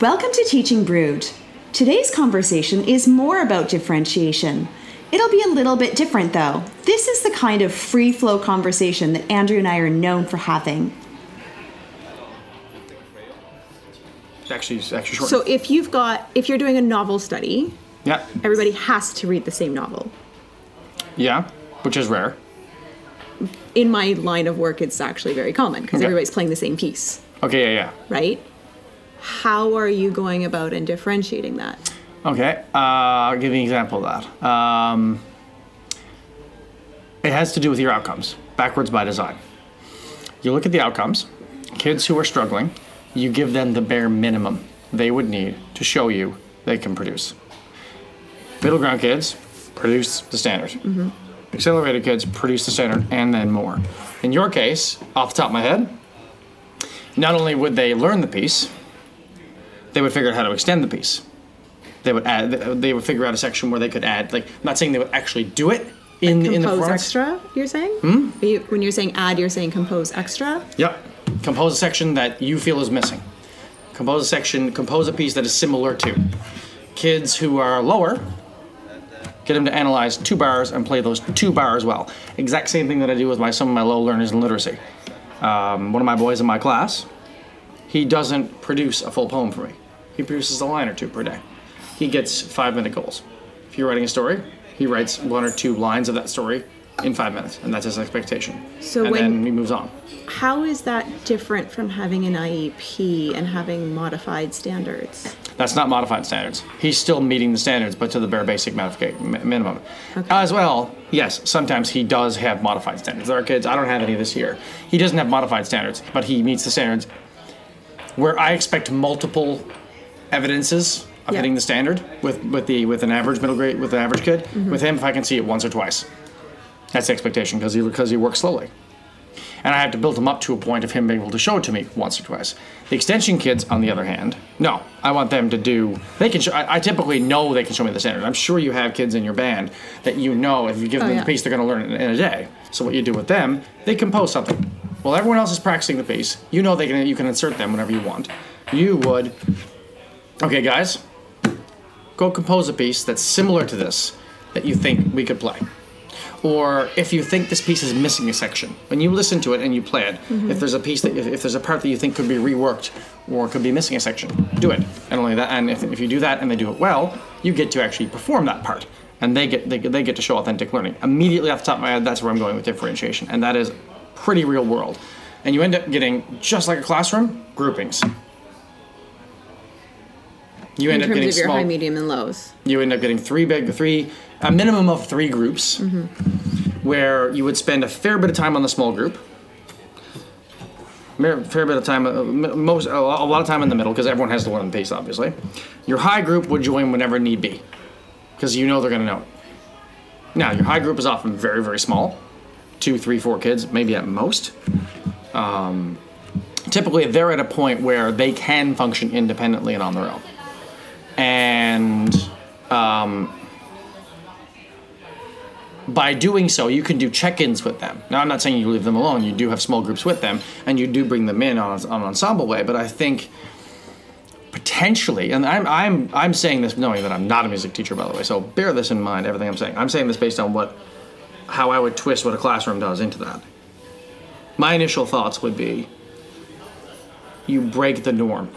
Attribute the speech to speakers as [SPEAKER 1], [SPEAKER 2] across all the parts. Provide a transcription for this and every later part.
[SPEAKER 1] Welcome to Teaching Brood. Today's conversation is more about differentiation. It'll be a little bit different though. This is the kind of free flow conversation that Andrew and I are known for having.
[SPEAKER 2] It's actually, it's actually short.
[SPEAKER 3] So if you've got if you're doing a novel study,
[SPEAKER 2] yeah,
[SPEAKER 3] everybody has to read the same novel.
[SPEAKER 2] yeah, which is rare.
[SPEAKER 3] In my line of work, it's actually very common because
[SPEAKER 2] Okay.
[SPEAKER 3] everybody's playing the same piece,
[SPEAKER 2] Okay, yeah, yeah.
[SPEAKER 3] right? How are you going about and differentiating that?
[SPEAKER 2] Okay, uh, I'll give you an example of that. Um, it has to do with your outcomes, backwards by design. You look at the outcomes, kids who are struggling, you give them the bare minimum they would need to show you they can produce. Middle ground kids produce the standard. Accelerated kids produce the standard and then more. In your case, off the top of my head, not only would they learn the piece, they would figure out how to extend the piece they would add they would figure out a section where they could add like I'm not saying they would actually do it in in the
[SPEAKER 3] extra, you're saying? Hmm? You, when you're saying add, you're saying compose extra.
[SPEAKER 2] Yep. Compose a section that you feel is missing. Compose a section, compose a piece that is similar to. Kids who are lower, get them to analyze two bars and play those two bars well. Exact same thing that I do with my some of my low learners in literacy. Um, one of my boys in my class, he doesn't produce a full poem for me. He produces a line or two per day. He gets five minute goals. If you're writing a story, he writes one or two lines of that story in five minutes, and that's his expectation.
[SPEAKER 3] So
[SPEAKER 2] and
[SPEAKER 3] when-
[SPEAKER 2] then he moves on.
[SPEAKER 3] How is that different from having an IEP and having modified standards?
[SPEAKER 2] That's not modified standards. He's still meeting the standards, but to the bare basic minimum. As well, yes, sometimes he does have modified standards. There are kids, I don't have any this year. He doesn't have modified standards, but he meets the standards where I expect multiple evidences of
[SPEAKER 3] Yeah.
[SPEAKER 2] hitting the standard with, with the with an average middle grade with an average kid.
[SPEAKER 3] Mm-hmm.
[SPEAKER 2] With him, if I can see it once or twice, that's the expectation because he because he works slowly and I have to build him up to a point of him being able to show it to me once or twice. The extension kids, on the other hand, no, I want them to do. They can. Show, I, I typically know they can show me the standard. I'm sure you have kids in your band that you know if you give
[SPEAKER 3] Oh,
[SPEAKER 2] them
[SPEAKER 3] yeah.
[SPEAKER 2] the piece, they're going to learn it in a day. So what you do with them, they compose something. While everyone else is practicing the piece, you know they can. You can insert them whenever you want. You would. Okay, guys, go compose a piece that's similar to this that you think we could play. Or if you think this piece is missing a section when you listen to it and you play it mm-hmm. if there's a piece that if, if there's a part that you think could be reworked or could be missing a section do it. And only that and if, if you do that and they do it well you get to actually perform that part. And they get they, they get to show authentic learning. Immediately off the top of my head that's where i'm going with differentiation and that is pretty real world. And you end up getting just like a classroom groupings you
[SPEAKER 3] In
[SPEAKER 2] end up
[SPEAKER 3] terms
[SPEAKER 2] getting
[SPEAKER 3] of your
[SPEAKER 2] small
[SPEAKER 3] high, medium, and lows.
[SPEAKER 2] you end up getting three big three a minimum of three groups where you would spend a fair bit of time on the small group mer- fair bit of time uh, m- most a lot a lot of time in the middle because everyone has to learn the piece obviously. Your high group would join whenever need be because you know they're going to know. It now your high group is often very very small two three four kids maybe at most. Um, typically they're at a point where they can function independently and on their own and um, by doing so, you can do check-ins with them. Now, I'm not saying you leave them alone. You do have small groups with them, and you do bring them in on, on an ensemble way. But I think potentially, and I'm I'm I'm saying this knowing that I'm not a music teacher, by the way. So bear this in mind. Everything I'm saying, I'm saying this based on what how I would twist what a classroom does into that. My initial thoughts would be, you break the norm.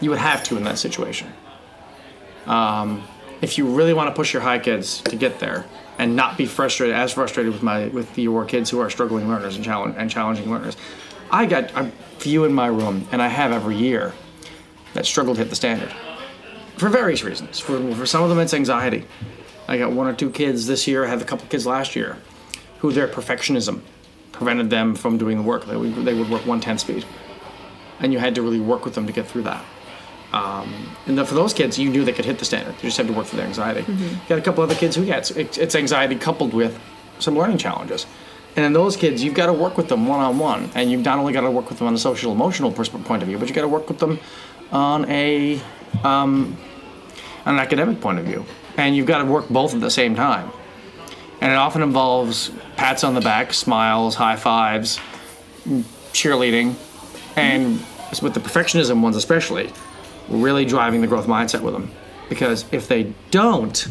[SPEAKER 2] You would have to in that situation. Um, if you really want to push your high kids to get there and not be frustrated as frustrated with my with your kids who are struggling learners and challenge and challenging learners i got a few in my room and i have every year that struggle to hit the standard. For various reasons. For, for some of them it's anxiety. I got one or two kids this year i had a couple kids last year who their perfectionism prevented them from doing the work. They would, they would work one tenth speed. And you had to really work with them to get through that Um, and then for those kids, you knew they could hit the standard. You just had to work through their anxiety. Mm-hmm. You got a couple other kids who, yeah, it's, it's anxiety coupled with some learning challenges. And in those kids, you've got to work with them one on one. And you've not only got to work with them on a social emotional point of view, but you got to work with them on a um, on an academic point of view. And you've got to work both at the same time. And it often involves pats on the back, smiles, high fives, cheerleading, and mm-hmm. with the perfectionism ones especially, really driving the growth mindset with them. Because if they don't,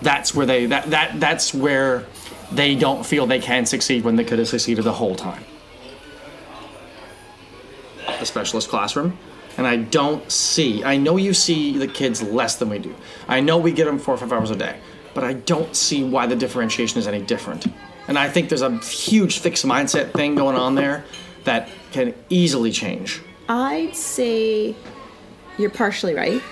[SPEAKER 2] that's where they that, that that's where they don't feel they can succeed when they could have succeeded the whole time. The specialist classroom. And I don't see, I know you see the kids less than we do. I know we get them four or five hours a day, but I don't see why the differentiation is any different. And I think there's a huge fixed mindset thing going on there that can easily change.
[SPEAKER 3] I'd say you're partially right.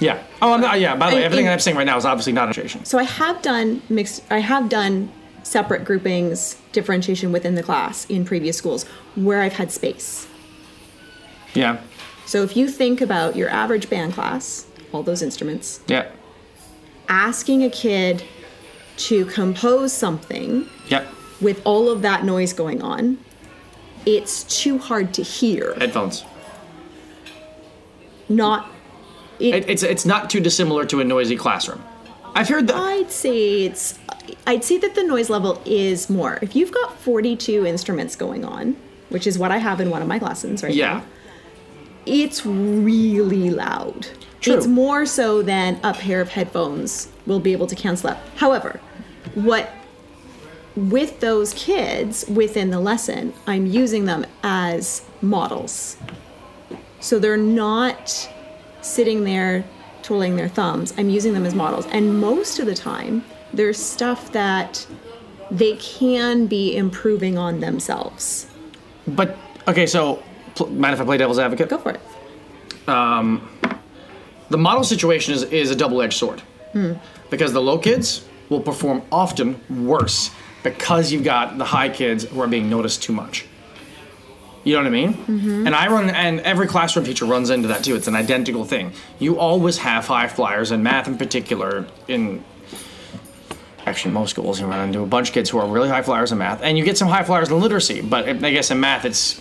[SPEAKER 2] Yeah. Oh, I'm not, yeah. By the way, everything
[SPEAKER 3] in-
[SPEAKER 2] I'm saying right now is obviously not differentiation.
[SPEAKER 3] So I have done mixed. I have done separate groupings, differentiation within the class in previous schools where I've had space.
[SPEAKER 2] Yeah.
[SPEAKER 3] So if you think about your average band class, all those instruments,
[SPEAKER 2] Yeah.
[SPEAKER 3] asking a kid to compose something
[SPEAKER 2] Yep.
[SPEAKER 3] with all of that noise going on, it's too hard to hear.
[SPEAKER 2] Headphones.
[SPEAKER 3] Not. It,
[SPEAKER 2] It, it's it's not too dissimilar to a noisy classroom. I've heard that.
[SPEAKER 3] I'd say it's. I'd say that the noise level is more. If you've got 42 instruments going on, which is what I have in one of my lessons right
[SPEAKER 2] Yeah.
[SPEAKER 3] now, it's really loud.
[SPEAKER 2] True.
[SPEAKER 3] It's more so than a pair of headphones will be able to cancel out. However, what with those kids within the lesson, I'm using them as models. So they're not sitting there twiddling their thumbs. I'm using them as models. And most of the time, there's stuff that they can be improving on themselves.
[SPEAKER 2] But okay, so pl- mind if I play devil's advocate?
[SPEAKER 3] Go for it.
[SPEAKER 2] Um, the model situation is, is a double-edged sword hmm. because the low kids will perform often worse because you've got the high kids who are being noticed too much. You know what I mean? Mm-hmm. And I run, and every classroom teacher runs into that too. It's an identical thing. You always have high flyers, and math in particular. In actually most schools, you run into a bunch of kids who are really high flyers in math, and you get some high flyers in literacy. But I guess in math, it's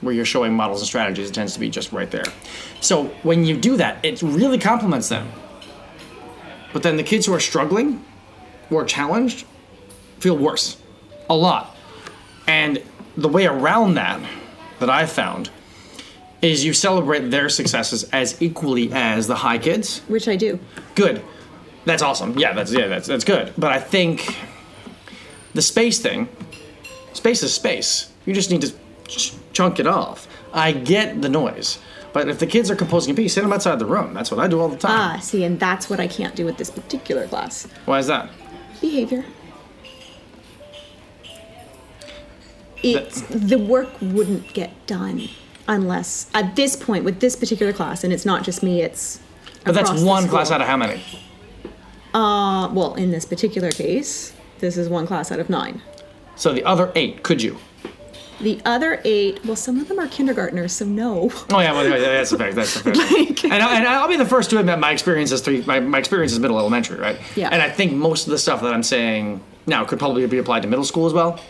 [SPEAKER 2] where you're showing models and strategies. It tends to be just right there. So when you do that, it really complements them. But then the kids who are struggling or challenged feel worse a lot. And the way around that, that I've found, is you celebrate their successes as equally as the high kids.
[SPEAKER 3] Which I do.
[SPEAKER 2] Good. That's awesome. Yeah, that's yeah, that's that's good. But I think the space thing, space is space. You just need to ch- chunk it off. I get the noise, but if the kids are composing a piece, sit them outside the room. That's what I do all the time.
[SPEAKER 3] Ah, see, and that's what I can't do with this particular class.
[SPEAKER 2] Why is that?
[SPEAKER 3] Behavior. It's the work wouldn't get done unless at this point with this particular class, and it's not just me, it's
[SPEAKER 2] But that's one class out of how many?
[SPEAKER 3] Uh, well, in this particular case, this is one class out of nine.
[SPEAKER 2] So the other eight, could you?
[SPEAKER 3] The other eight, well, some of them are kindergartners, so no.
[SPEAKER 2] Oh yeah, well, yeah, that's a fact. That's a fact. and, I, and I'll be the first to admit my experience is three. My, my experience is middle elementary, right?
[SPEAKER 3] Yeah.
[SPEAKER 2] And I think most of the stuff that I'm saying now could probably be applied to middle school as well.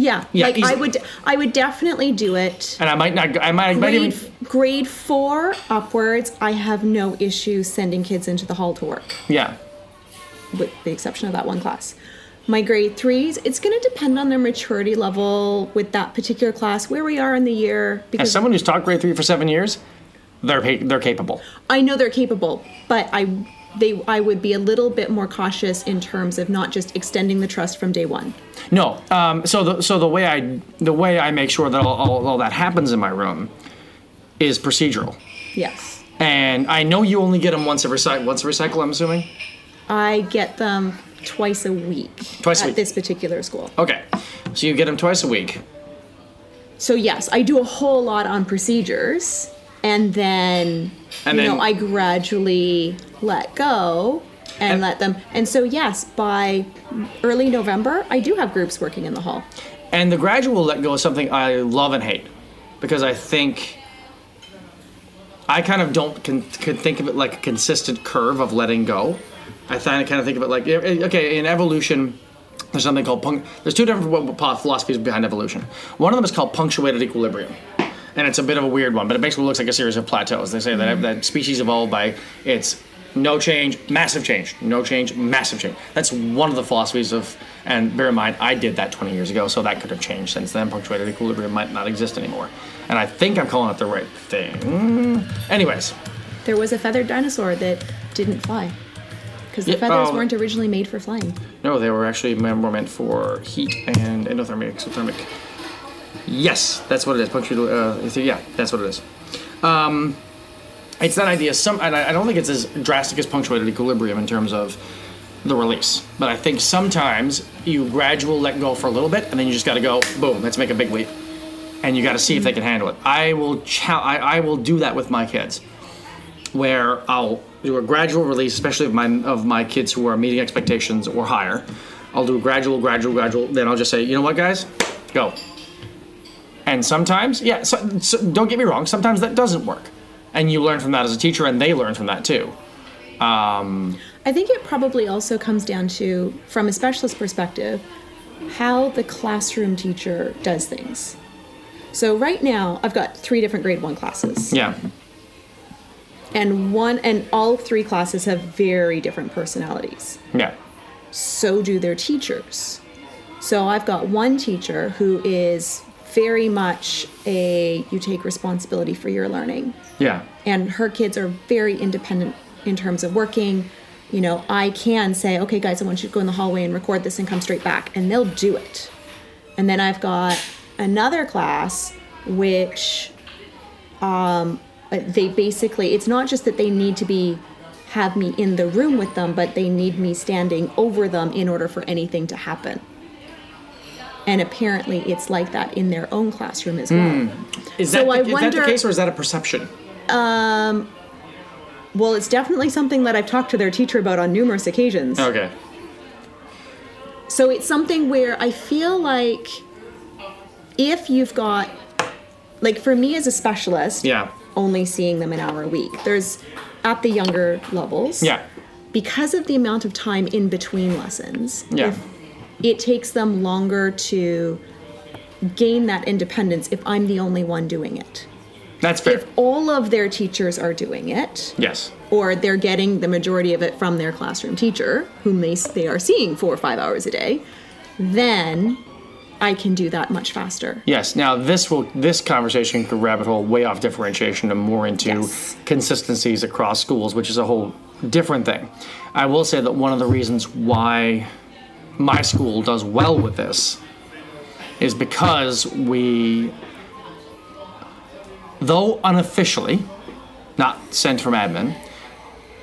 [SPEAKER 3] Yeah,
[SPEAKER 2] Yeah,
[SPEAKER 3] like I would, I would definitely do it.
[SPEAKER 2] And I might not. I might. I might
[SPEAKER 3] Grade,
[SPEAKER 2] even.
[SPEAKER 3] grade four upwards, I have no issue sending kids into the hall to work.
[SPEAKER 2] Yeah.
[SPEAKER 3] with the exception of that one class. My grade threes, it's going to depend on their maturity level with that particular class, where we are in the year.
[SPEAKER 2] As
[SPEAKER 3] Because
[SPEAKER 2] someone who's taught grade three for seven years, they're they're capable.
[SPEAKER 3] I know they're capable, but I they I would be a little bit more cautious in terms of not just extending the trust from day one.
[SPEAKER 2] No. Um, so the so the way I the way I make sure that all, all, all that happens in my room is procedural.
[SPEAKER 3] Yes,
[SPEAKER 2] And I know you only get them once every cycle. Once every cycle, I'm assuming.
[SPEAKER 3] I get them twice a week
[SPEAKER 2] Twice a
[SPEAKER 3] at
[SPEAKER 2] week.
[SPEAKER 3] this particular school.
[SPEAKER 2] Okay. So you get them twice a week.
[SPEAKER 3] So yes, I do a whole lot on procedures, and then
[SPEAKER 2] And
[SPEAKER 3] you
[SPEAKER 2] then-
[SPEAKER 3] know I gradually let go and,
[SPEAKER 2] And-
[SPEAKER 3] let them. And so yes, by early November, I do have groups working in the hall.
[SPEAKER 2] And the gradual let go is something I love and hate because I think I kind of don't con- can think of it like a consistent curve of letting go. I kind of kind of think of it like eh, eh, okay, in evolution, there's something called punc- there's two different philosophies behind evolution. One of them is called punctuated equilibrium. And it's a bit of a weird one, but it basically looks like a series of plateaus. They say that, mm-hmm. that species evolve by its no change, massive change. No change, massive change. That's one of the philosophies of, and bear in mind, I did that 20 years ago, so that could have changed since then. Punctuated equilibrium might not exist anymore. And I think I'm calling it the right thing. Anyways,
[SPEAKER 3] There was a feathered dinosaur that didn't fly. Because the
[SPEAKER 2] Yeah,
[SPEAKER 3] feathers
[SPEAKER 2] oh.
[SPEAKER 3] weren't originally made for flying.
[SPEAKER 2] no, they were actually more meant for heat and endothermic, exothermic. Yes, that's what it is. Punctuated, uh, yeah, that's what it is. Um, it's that idea. Some, I don't think it's as drastic as punctuated equilibrium in terms of the release, but I think sometimes you gradual let go for a little bit, and then you just got to go boom. Let's make a big leap, and you got to see if they can handle it. I will, I, I will do that with my kids, where I'll do a gradual release, especially of my of my kids who are meeting expectations or higher. I'll do a gradual, gradual, gradual. Then I'll just say, you know what, guys, go. And sometimes, yeah, so, so don't get me wrong, sometimes that doesn't work. And you learn from that as a teacher, and they learn from that too.
[SPEAKER 3] Um, I think it probably also comes down to, from a specialist perspective, how the classroom teacher does things. So right now, I've got three different grade one classes,
[SPEAKER 2] Yeah.
[SPEAKER 3] and one and all three classes have very different personalities.
[SPEAKER 2] Yeah.
[SPEAKER 3] So do their teachers. So I've got one teacher who is very much a you take responsibility for your learning.
[SPEAKER 2] Yeah.
[SPEAKER 3] and her kids are very independent in terms of working. You know, I can say, okay, guys, I want you to go in the hallway and record this and come straight back, and they'll do it. And then I've got another class which um, they basically, it's not just that they need to be have me in the room with them, but they need me standing over them in order for anything to happen. And apparently, it's like that in their own classroom as well. Hmm.
[SPEAKER 2] Is,
[SPEAKER 3] So
[SPEAKER 2] that,
[SPEAKER 3] I
[SPEAKER 2] is that the case, or is that a perception?
[SPEAKER 3] Um, well, it's definitely something that I've talked to their teacher about on numerous occasions.
[SPEAKER 2] Okay.
[SPEAKER 3] So it's something where I feel like if you've got, like for me as a specialist,
[SPEAKER 2] Yeah.
[SPEAKER 3] only seeing them an hour a week, there's at the younger levels,
[SPEAKER 2] Yeah.
[SPEAKER 3] because of the amount of time in between lessons,
[SPEAKER 2] Yeah.
[SPEAKER 3] if it takes them longer to gain that independence if I'm the only one doing it.
[SPEAKER 2] That's fair.
[SPEAKER 3] If all of their teachers are doing it,
[SPEAKER 2] yes.
[SPEAKER 3] or they're getting the majority of it from their classroom teacher, whom they, they are seeing four or five hours a day, then I can do that much faster.
[SPEAKER 2] Yes. Now this will this conversation could rabbit hole way off differentiation and more into
[SPEAKER 3] Yes.
[SPEAKER 2] consistencies across schools, which is a whole different thing. I will say that one of the reasons why my school does well with this is because we though unofficially not sent from admin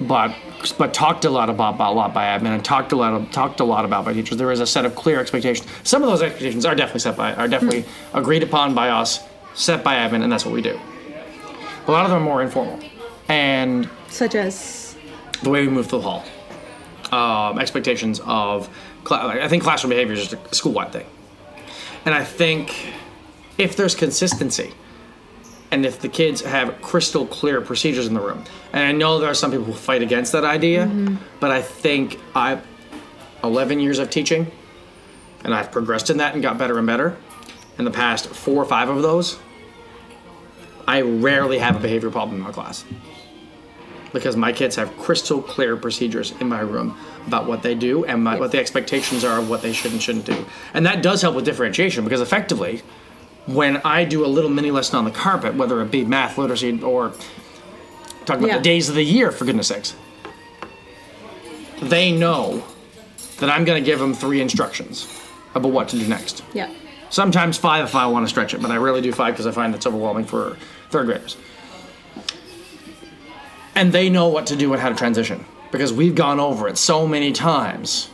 [SPEAKER 2] but but talked a lot about a lot by admin and talked a lot talked a lot about by teachers. There is a set of clear expectations. Some of those expectations are definitely set by are definitely agreed upon by us, set by admin, and that's what we do. A lot of them are more informal, and
[SPEAKER 3] Such as,
[SPEAKER 2] the way we move through the hall, um, expectations of I think classroom behavior is just a school-wide thing, and I think if there's consistency and if the kids have crystal clear procedures in the room and i know there are some people who fight against that idea mm-hmm. but i think i 11 years of teaching and i've progressed in that and got better and better in the past four or five of those i rarely have a behavior problem in my class because my kids have crystal clear procedures in my room about what they do and my, what the expectations are of what they should and shouldn't do and that does help with differentiation because effectively when I do a little mini lesson on the carpet, whether it be math, literacy, or talk about
[SPEAKER 3] Yeah.
[SPEAKER 2] the days of the year, for goodness sakes, they know that I'm going to give them three instructions about what to do next.
[SPEAKER 3] yeah.
[SPEAKER 2] Sometimes five if I want to stretch it, but I rarely do five because I find it's overwhelming for third graders. And they know what to do and how to transition because we've gone over it so many times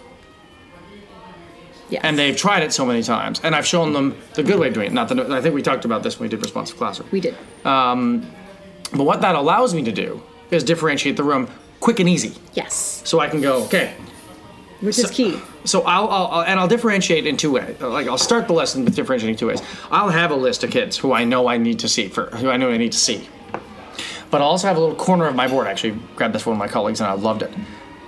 [SPEAKER 3] Yes.
[SPEAKER 2] and they've tried it so many times, and I've shown them the good way of doing it. Not that I think we talked about this when we did responsive classroom.
[SPEAKER 3] we did.
[SPEAKER 2] Um, but what that allows me to do is differentiate the room quick and easy,
[SPEAKER 3] Yes.
[SPEAKER 2] so I can go okay.
[SPEAKER 3] Which is key.
[SPEAKER 2] So I'll, I'll and I'll differentiate in two ways. Like I'll start the lesson with differentiating two ways. I'll have a list of kids who I know I need to see for who I know I need to see. But I'll also have a little corner of my board. I actually grabbed this from one of my colleagues and I loved it.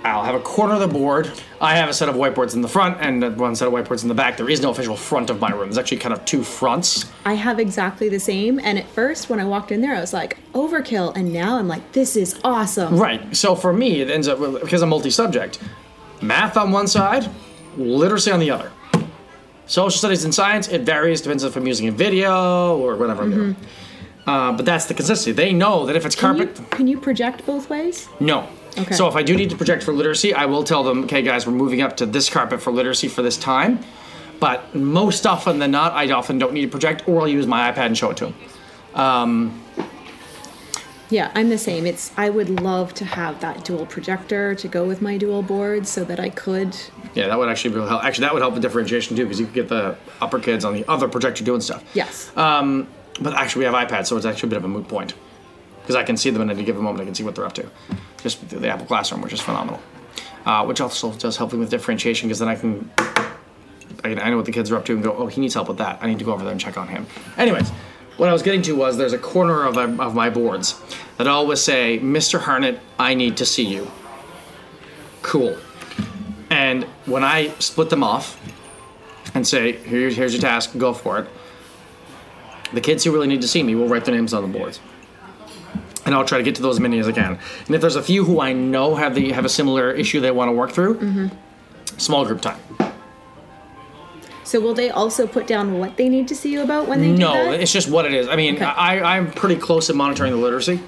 [SPEAKER 2] I'll have a corner of the board. I have a set of whiteboards in the front and one set of whiteboards in the back. There is no official front of my room. There's actually kind of two fronts.
[SPEAKER 3] I have exactly the same. And at first, when I walked in there, I was like, overkill. And now I'm like, this is awesome.
[SPEAKER 2] Right. So for me, it ends up because I'm multi-subject, math on one side, literacy on the other. Social studies and science, it varies. Depends if I'm using a video or whatever I'm doing. Mm-hmm. Uh, but that's the consistency. They know that if it's
[SPEAKER 3] Can you,
[SPEAKER 2] carpet,
[SPEAKER 3] can you project both ways?
[SPEAKER 2] no.
[SPEAKER 3] Okay.
[SPEAKER 2] So if I do need to project for literacy, I will tell them, okay, guys, we're moving up to this carpet for literacy for this time. But most often than not, I often don't need to project, or I'll use my iPad and show it to them.
[SPEAKER 3] Yeah, I'm the same. It's I would love to have that dual projector to go with my dual board so that I could
[SPEAKER 2] Yeah, that would actually really help. Actually, that would help with differentiation too, because you could get the upper kids on the other projector doing stuff.
[SPEAKER 3] Yes.
[SPEAKER 2] But actually, we have iPads, so it's actually a bit of a moot point. Because I can see them in any given moment, I can see what they're up to. Just through the Apple Classroom, which is phenomenal. Uh, which also does help me with differentiation, because then I can, I can, I know what the kids are up to and go, oh, he needs help with that. I need to go over there and check on him. Anyways, what I was getting to was there's a corner of, of my boards that always say, Mr. Harnett, I need to see you. Cool. And when I split them off and say, Here, here's your task, go for it, the kids who really need to see me will write their names on the boards. And I'll try to get to those as many as I can. And if there's a few who I know have the have a similar issue they want to work through, small group time.
[SPEAKER 3] So will they also put down what they need to see you about when they do
[SPEAKER 2] No,
[SPEAKER 3] that?
[SPEAKER 2] it's just what it is. I mean,
[SPEAKER 3] Okay.
[SPEAKER 2] I, I'm pretty close at monitoring the literacy.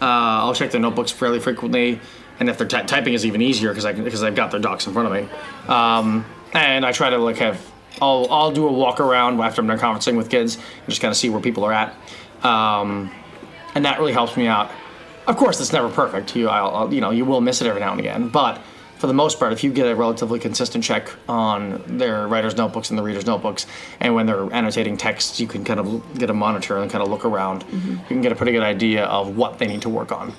[SPEAKER 2] Uh, I'll check their notebooks fairly frequently, and if they're ty- typing is even easier because I can, because I've got their docs in front of me. Um, and I try to like have I'll I'll do a walk around after I'm done conferencing with kids and just kind of see where people are at, um, and that really helps me out. Of course, it's never perfect. You I'll, I'll- you know you will miss it every now and again, but for the most part, if you get a relatively consistent check on their writer's notebooks and the reader's notebooks, and when they're annotating texts, you can kind of get a monitor and kind of look around.
[SPEAKER 3] Mm-hmm.
[SPEAKER 2] You can get a pretty good idea of what they need to work on.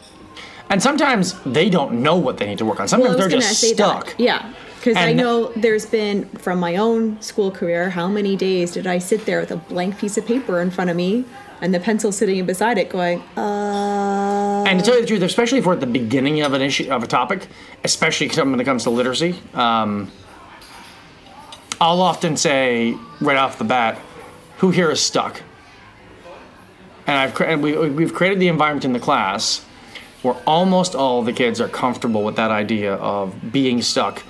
[SPEAKER 2] And sometimes they don't know what they need to work on. Sometimes
[SPEAKER 3] Well,
[SPEAKER 2] they're just stuck.
[SPEAKER 3] that. Yeah. Because I know there's been from my own school career, how many days did I sit there with a blank piece of paper in front of me and the pencil sitting beside it going, uh
[SPEAKER 2] And to tell you the truth, especially if we're at the beginning of an issue of a topic, especially when it comes to literacy, um, I'll often say right off the bat, "Who here is stuck?" And I've cre- we, we've created the environment in the class where almost all the kids are comfortable with that idea of being stuck,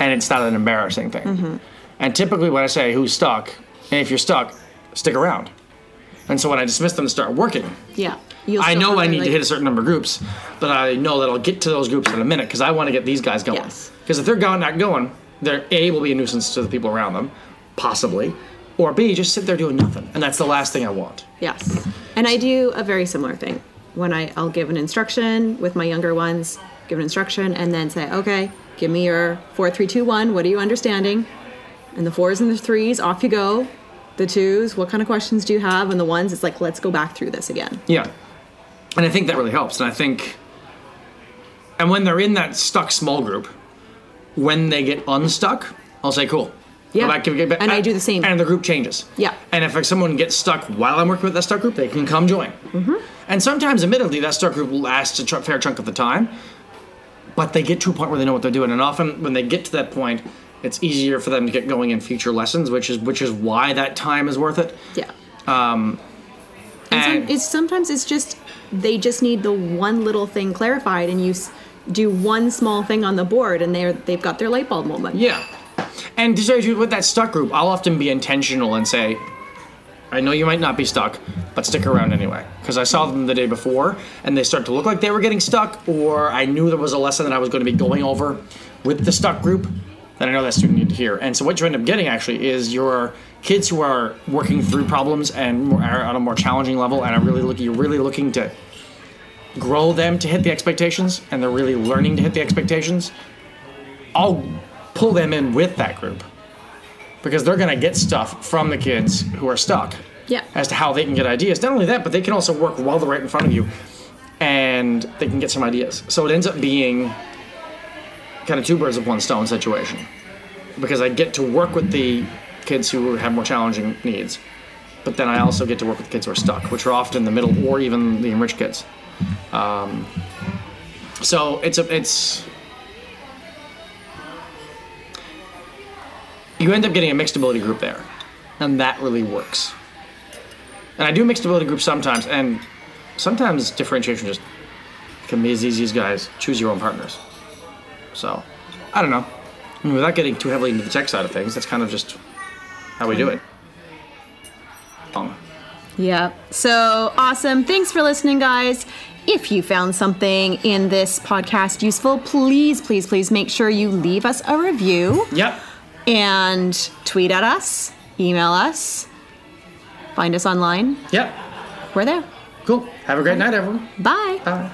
[SPEAKER 2] and it's not an embarrassing thing. Mm-hmm. And typically, when I say who's stuck, and if you're stuck, stick around. And so when I dismiss them to start working,
[SPEAKER 3] Yeah.
[SPEAKER 2] I know I need to hit a certain number of groups, but I know that I'll get to those groups in a minute because I want to get these guys going.
[SPEAKER 3] Yes.
[SPEAKER 2] Because if they're going, not going, they're A, will be a nuisance to the people around them, possibly, or B, just sit there doing nothing. And that's the last thing I want.
[SPEAKER 3] Yes. And I do a very similar thing. When I, I'll give an instruction with my younger ones, give an instruction, and then say, okay, give me your four, three, two, one. What are you understanding? And the fours and the threes, off you go. The twos, what kind of questions do you have? And the ones, it's like, let's go back through this again.
[SPEAKER 2] Yeah. And I think that really helps. And I think, and when they're in that stuck small group, when they get unstuck, I'll say, cool.
[SPEAKER 3] Yeah.
[SPEAKER 2] back, get back-
[SPEAKER 3] And I do the same.
[SPEAKER 2] And the group changes.
[SPEAKER 3] Yeah.
[SPEAKER 2] And if like, someone gets stuck while I'm working with that stuck group, they can come join. Mm-hmm. And sometimes, admittedly, that stuck group lasts a tr- fair chunk of the time, but they get to a point where they know what they're doing. And often, when they get to that point, it's easier for them to get going in future lessons, which is which is why that time is worth it.
[SPEAKER 3] Yeah. Um, and some, it's sometimes it's just they just need the one little thing clarified, and you s- do one small thing on the board, and they're they've got their light bulb moment.
[SPEAKER 2] Yeah. And to tell you the truth, with that stuck group, I'll often be intentional and say, I know you might not be stuck, but stick around anyway. Because I saw them the day before, and they start to look like they were getting stuck, or I knew there was a lesson that I was going to be going over with the stuck group that I know that student needed to hear. And so what you end up getting actually is your kids who are working through problems and are on a more challenging level, and are really looking, you're really looking to grow them to hit the expectations, and they're really learning to hit the expectations. I'll pull them in with that group because they're going to get stuff from the kids who are stuck
[SPEAKER 3] Yeah.
[SPEAKER 2] as to how they can get ideas. Not only that, but they can also work while they're right in front of you and they can get some ideas. So it ends up being kind of two birds with one stone situation because I get to work with the kids who have more challenging needs, but then I also get to work with kids who are stuck, which are often the middle or even the enriched kids. Um, so it's a it's you end up getting a mixed ability group there, and that really works. And I do mixed ability groups sometimes, and sometimes differentiation just can be as easy as guys choose your own partners. So, I don't know. I mean, without getting too heavily into the tech side of things, that's kind of just how we do it. Um,
[SPEAKER 3] Yeah. So awesome. Thanks for listening, guys. If you found something in this podcast useful, please, please, please make sure you leave us a review
[SPEAKER 2] Yep.
[SPEAKER 3] And tweet at us, email us, find us online.
[SPEAKER 2] Yep.
[SPEAKER 3] We're there.
[SPEAKER 2] Cool. Have a great night, everyone.
[SPEAKER 3] Bye.
[SPEAKER 2] Bye.